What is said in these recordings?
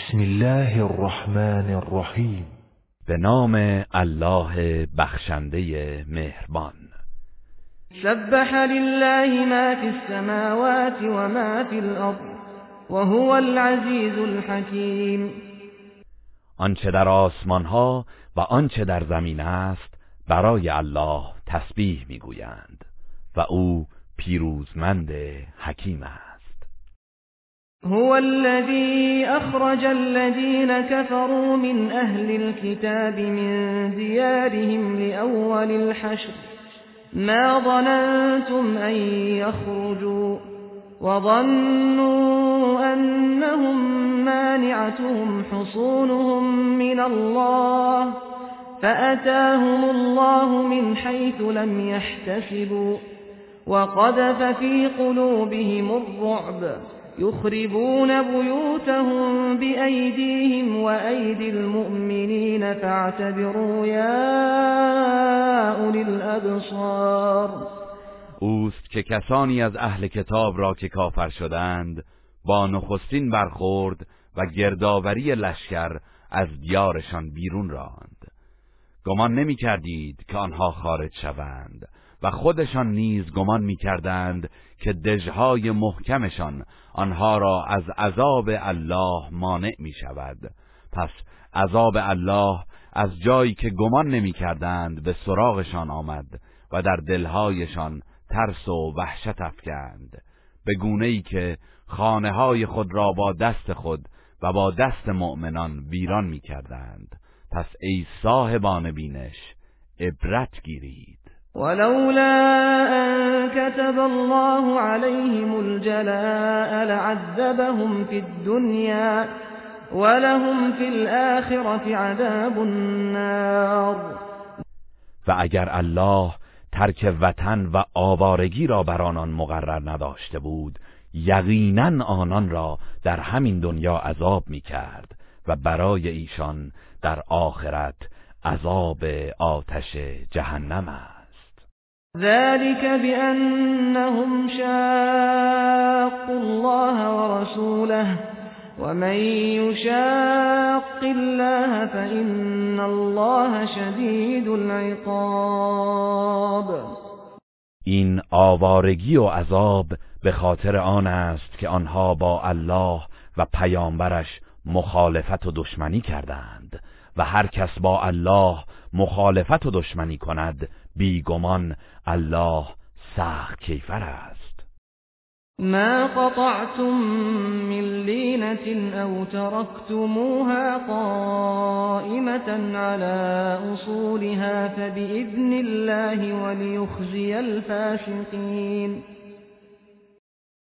بسم الله الرحمن الرحیم. به نام الله بخشنده مهربان. سبح لله ما في السماوات وما في الأرض وهو العزیز الحکیم. آنچه در آسمان ها و آنچه در زمین است برای الله تسبیح می‌گویند و او پیروزمند حکیم است. هو الذي أخرج الذين كفروا من أهل الكتاب من ديارهم لأول الحشر. ما ظننتم أن يخرجوا وظنوا أنهم مانعتهم حصونهم من الله فأتاهم الله من حيث لم يحتسبوا وقذف في قلوبهم الرعب. يخربون بيوتهم بأيديهم وأيدي المؤمنين فاعتبروا يا أولي الأبصار. اوست که کسانی از اهل کتاب را که کافر شدند با نخستین برخورد و گردآوری لشکر از دیارشان بیرون راند. گمان نمی کردید که آنها خارج شوند. و خودشان نیز گمان می کردند که دژهای محکمشان آنها را از عذاب الله مانع می شود پس عذاب الله از جایی که گمان نمی کردند به سراغشان آمد و در دلهایشان ترس و وحشت افکند. به گونه ای که خانه های خود را با دست خود و با دست مؤمنان ویران می کردند پس ای صاحبان بینش عبرت گیرید. ولولا أن كتب الله عليهم الجلاء لعذبهم في الدنيا ولهم في الآخرة عذاب النار. و اگر الله ترک وطن و آوارگی را بر آنان مقرر نداشته بود یقینا آنان را در همین دنیا عذاب می کرد و برای ایشان در آخرت عذاب آتش جهنم است. ذلك بأنهم شاقوا الله ورسوله ومن يشاق الله فإن الله شدید العقاب این آوارگی و عذاب به خاطر آن است که آنها با الله و پیامبرش مخالفت و دشمنی کردند و هر کس با الله مخالفت و دشمنی کند. بیگمان الله سخت کیفر است. ما قطعتم من لینة او تركتموها قائمة على اصولها فبإذن الله وليخزي الفاسقين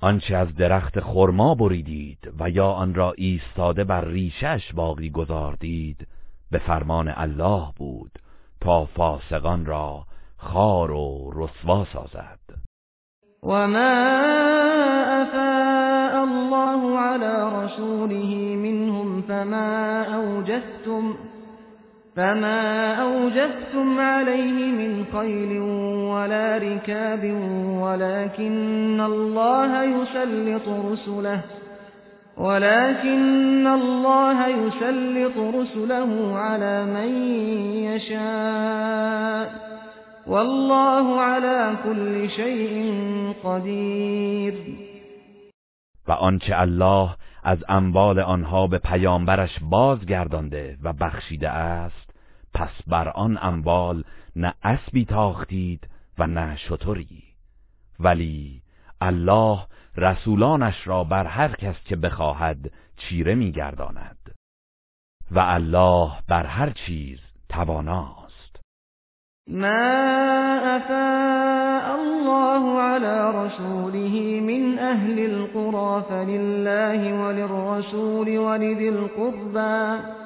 آنچه از درخت خرما بریدید و یا آن را ایستاده بر ریشش باقی گذاردید به فرمان الله بود تا فاسقان را خار و رسوا سازد. وما أفاء الله على رسوله منهم فما أوجفتم فما أوجفتم عليه من خيل ولا ركاب ولكن الله يسلط رسله. ولكن الله يسلط رسله على من يشاء. والله على كل شيء قدیر و آنچه الله از اموال آنها به پیامبرش بازگردانده و بخشیده است پس بر آن اموال نه اسبی تاختید و نه شطوری ولی الله رسولانش را بر هر کس که بخواهد چیره میگرداند. و الله بر هر چیز تواناست. ما افاء الله على رسوله من اهل القرى فلله وللرسول ولذي القربى.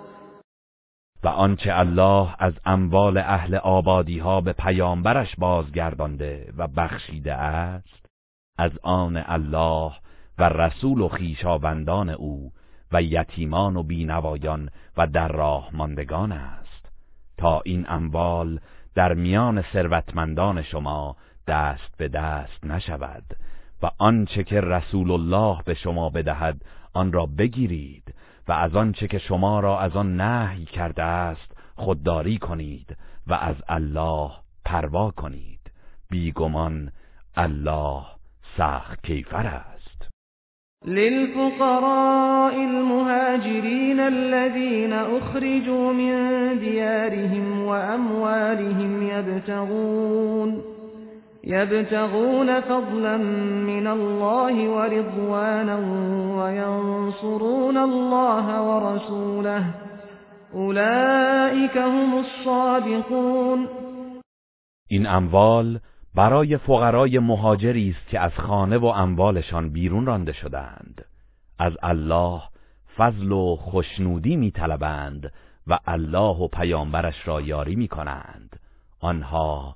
و آنچه الله از اموال اهل آبادی ها به پیامبرش بازگردانده و بخشیده است از آن الله و رسول و خیشاوندان او و یتیمان و بینوایان و در راه ماندگان است. تا این اموال در میان ثروتمندان شما دست به دست نشود و آنچه که رسول الله به شما بدهد آن را بگیرید و از آنچه که شما را از آن نهی کرده است خودداری کنید و از الله پروا کنید. بیگمان الله سخت کیفر است. للفقراء المهاجرين الذين اخرجوا من ديارهم واموالهم يبتغون يبتغون فضلا من الله ورضوانا وينصرون الله ورسوله. أولئك هم الصادقون. این اموال برای فقرای مهاجری است که از خانه و اموالشان بیرون رانده شدند. از الله فضل و خوشنودی میطلبند و الله و پیامبرش را یاری می‌کنند. آنها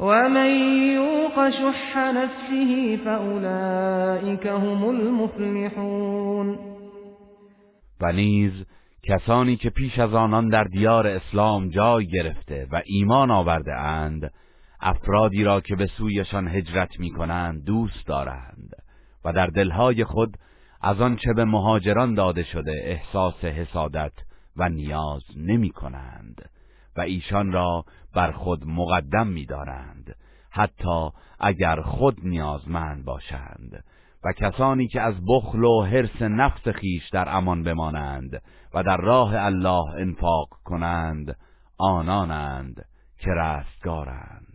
ومن يوق شح نفسه فأولئك هم المفلحون و نیز کسانی که پیش از آنان در دیار اسلام جای گرفته و ایمان آورده اند افرادی را که به سویشان هجرت می کنند دوست دارند و در دلهای خود از آنچه به مهاجران داده شده احساس حسادت و نیاز نمی کنند و ایشان را بر خود مقدم می‌دارند حتی اگر خود نیازمند باشند. و کسانی که از بخل و حرس نفس خیش در امان بمانند و در راه الله انفاق کنند آنانند که رستگارند.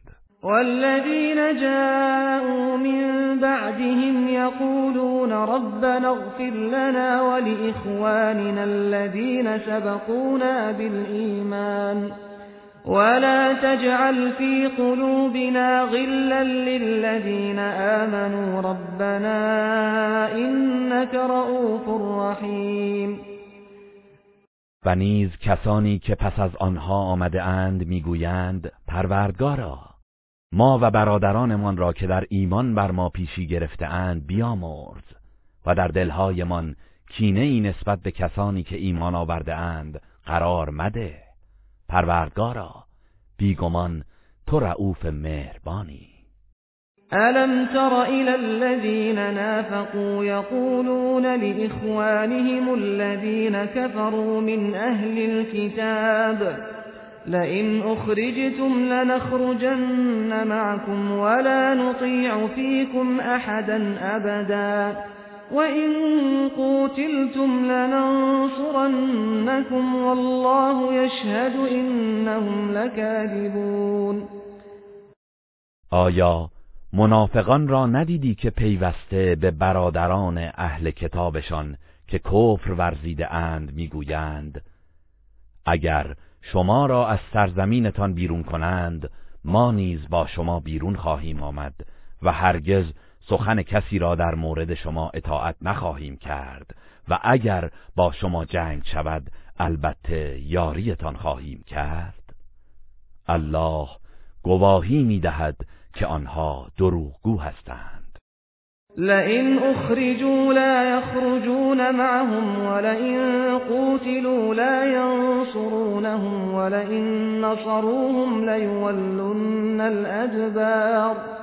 والذين جاءوا من بعدهم يقولون ربنا اغفر لنا ولإخواننا الذين سبقونا بالإيمان ولا تجعل في قلوبنا غلا للذين آمنوا ربنا إنك رؤوف رحیم و نیز کسانی که پس از آنها آمده اند می‌گویند پروردگارا ما و برادرانمان را که در ایمان بر ما پیشی گرفته اند بیامرز و در دلهایمان کینه ای نسبت به کسانی که ایمان آورده اند قرار مده. پروردگارا بیگمان تو رعوف مهربانی. ألم تر إلى الذين نافقوا يقولون لإخوانهم الذين كفروا من أهل الكتاب لئن أخرجتم لنخرجن معكم ولا نطيع فيكم أحدا أبدا. وإن قوتلتم لننصرنكم والله يشهد إنهم لكاذبون آیا منافقان را ندیدی که پیوسته به برادران اهل کتابشان که کفر ورزیده اند می‌گویند؟ اگر شما را از سرزمینتان بیرون کنند ما نیز با شما بیرون خواهیم آمد و هرگز سخن کسی را در مورد شما اطاعت نخواهیم کرد و اگر با شما جنگ شود البته یاریتان خواهیم کرد. الله گواهی می‌دهد که آنها دروغگو هستند. لئن اخرجوا لا يخرجون معهم ولئن قوتلوا لا ينصرونهم ولئن نصروهم ليولن الأدبار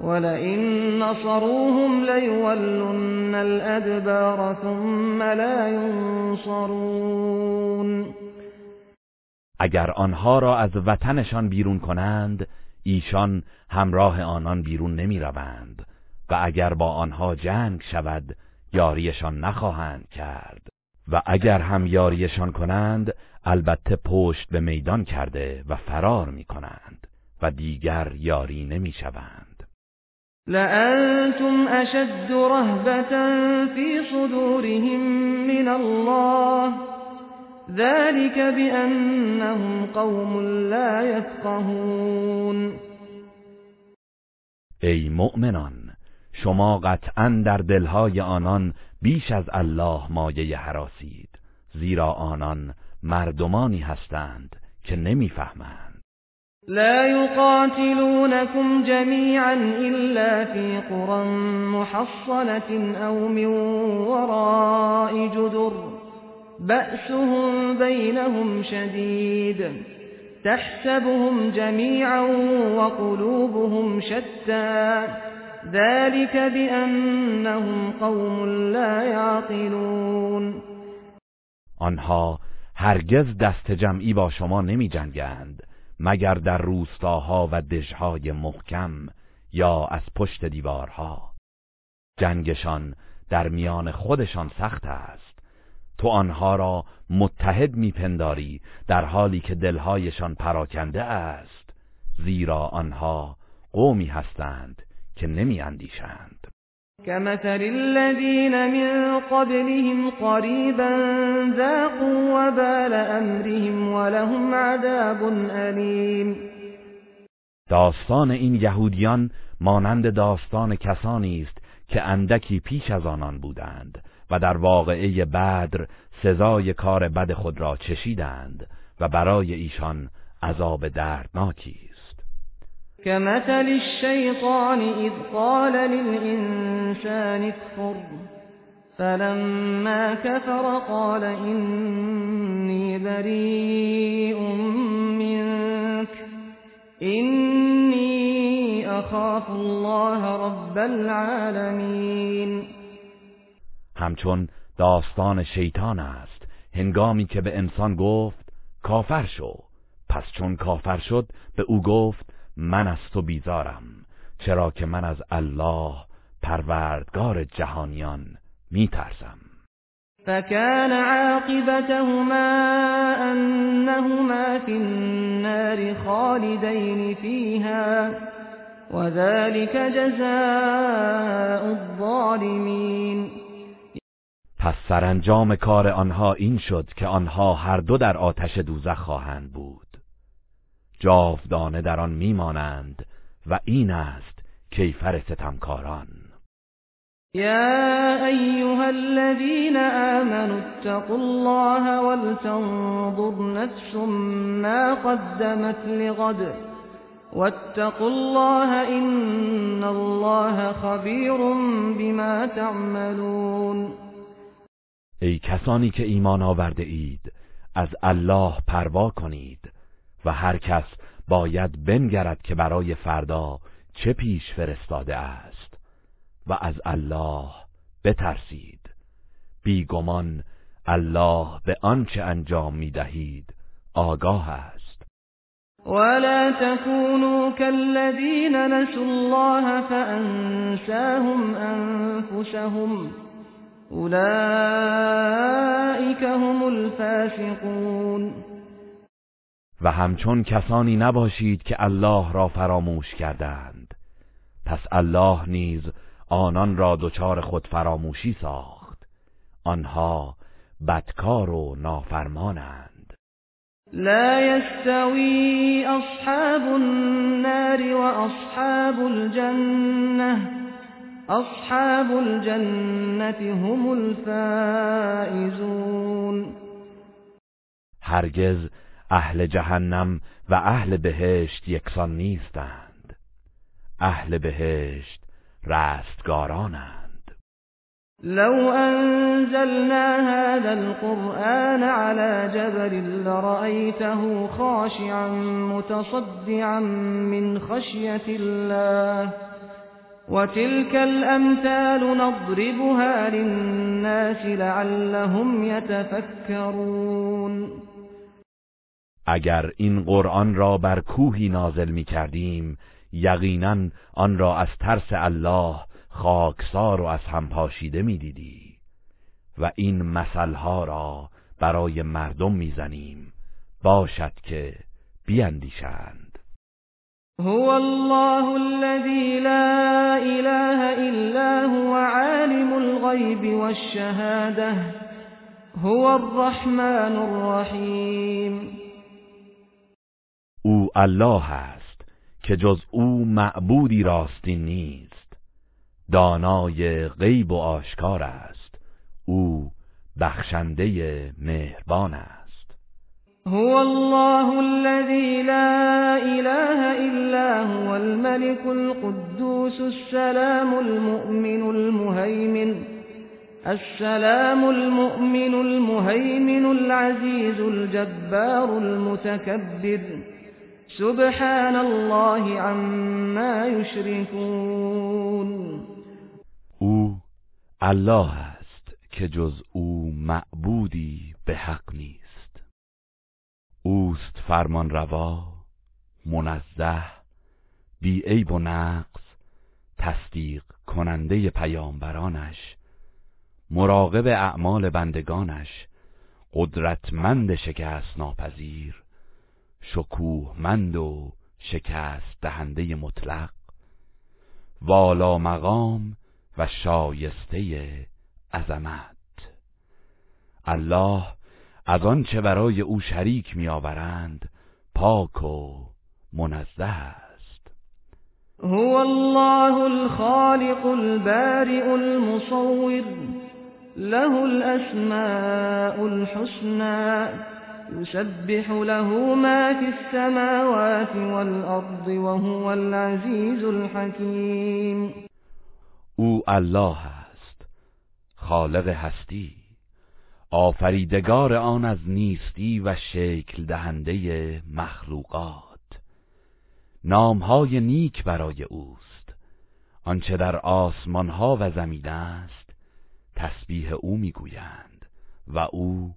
ولئن نصروهم ليولن الأدبار ثم لا ينصرون اگر آنها را از وطنشان بیرون کنند ایشان همراه آنان بیرون نمی روند و اگر با آنها جنگ شود یاریشان نخواهند کرد و اگر هم یاریشان کنند البته پشت به میدان کرده و فرار می کنند و دیگر یاری نمی شوند لأنتم اشد رهبة في صدورهم من الله. ذلك بأنهم قوم لا يفقهون. ای مؤمنان شما قطعا در دلهای آنان بیش از الله مایه حراسید زیرا آنان مردمانی هستند که نمی‌فهمند. لا يقاتلونكم جميعا إلا في قرى محصنة أو من وراء جدر. بأسهم بينهم شديد. تحسبهم جميعا وقلوبهم شتى. ذلك بأنهم قوم لا يعقلون. آنها هرگز دست جمعی با شما نمی جنگند مگر در روستاها و دژهای محکم یا از پشت دیوارها. جنگشان در میان خودشان سخت است. تو آنها را متحد میپنداری در حالی که دلهایشان پراکنده است زیرا آنها قومی هستند که نمی اندیشند كمثل الذين من قبلهم قريبا ذاقوا وبال امرهم ولهم عذاب علیم داستان این یهودیان مانند داستان کسانی است که اندکی پیش از آنان بودند و در واقعه بدر سزای کار بد خود را چشیدند و برای ایشان عذاب دردناکی كمثل الشيطان إذ قال للإنسان اكفر. فلما كفر قال إني بريء منك. إني أخاف الله رب العالمين. همچون داستان شیطان است. هنگامی که به انسان گفت کافر شو. پس چون کافر شد به او گفت من از تو بیزارم چرا که من از الله پروردگار جهانیان میترسم. فكان عاقبتهما أنهما في النار خالدين فيها وذلك جزاء الظالمين پس سرانجام کار آنها این شد که آنها هر دو در آتش دوزخ خواهند بود. جاودانه در آن میمانند و این است کیفر ستمکاران. یا ایها الذين آمنوا اتقوا الله ولتنظر نفس ما قدمت لغد واتقوا الله ان الله خبیر بما تعملون. ای کسانی که ایمان آورده اید از الله پروا کنید و هر کس باید بنگرد که برای فردا چه پیش فرستاده است. و از الله بترسید. بیگمان الله به آنچه انجام می دهید آگاه است. ولا تكونوا كالذين نسوا الله فأنساهم أنفسهم أولئك هم الفاسقون. و همچون کسانی نباشید که الله را فراموش کردند. پس الله نیز آنان را دچار خود فراموشی ساخت. آنها بدکار و نافرمانند. لا يستوي اصحاب النار واصحاب الجنه اصحاب الجنه هم الفائزون. هرگز أهل جهنم و أهل بهشت یکسان نیستند. أهل بهشت رستگارانند. لو انزلنا هذا القرآن على جبل لرأيته خاشعا متصدعا من خشية الله وتلك الأمثال نضربها للناس لعلهم يتفكرون. اگر این قرآن را بر کوهی نازل می کردیم یقینا آن را از ترس الله خاکسار و از هم پاشیده می دیدی و این مثلها را برای مردم می‌زنیم. باشد که بیندیشند. هو الله الذي لا اله الا هو عالم الغيب والشهاده هو الرحمن الرحیم. او الله است که جز او معبودی راستی نیست. دانای غیب و آشکار است او بخشنده مهربان است. هو الله الذي لا اله الا هو الملك القدوس السلام المؤمن المهيمن السلام المؤمن المهيمن العزيز الجبار المتكبر سبحان الله عما يشركون او الله است که جز او معبودی به حق نیست. اوست فرمان روا منزه بی عیب و نقص تصدیق کننده پیامبرانش مراقب اعمال بندگانش قدرتمند شکست ناپذیر شکوهمند و شکست دهنده مطلق والا مقام و شایسته عظمت. الله از آنچه برای او شریک میآورند پاک و منزه است. هو الله الخالق البارئ المصور له الاسماء الحسنى. يسبح له ما في السماوات والأرض وهو العزيز الحكيم او الله است خالق هستی آفریدگار آن از نیستی و شکل دهنده مخلوقات. نامهای نیک برای اوست آنچه در آسمان ها و زمین است تسبیح او می‌گویند و او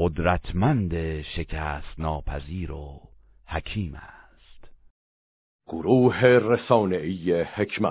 قدرتمند شکست ناپذیر و حکیم است. گروه رسانه‌ای حکمت.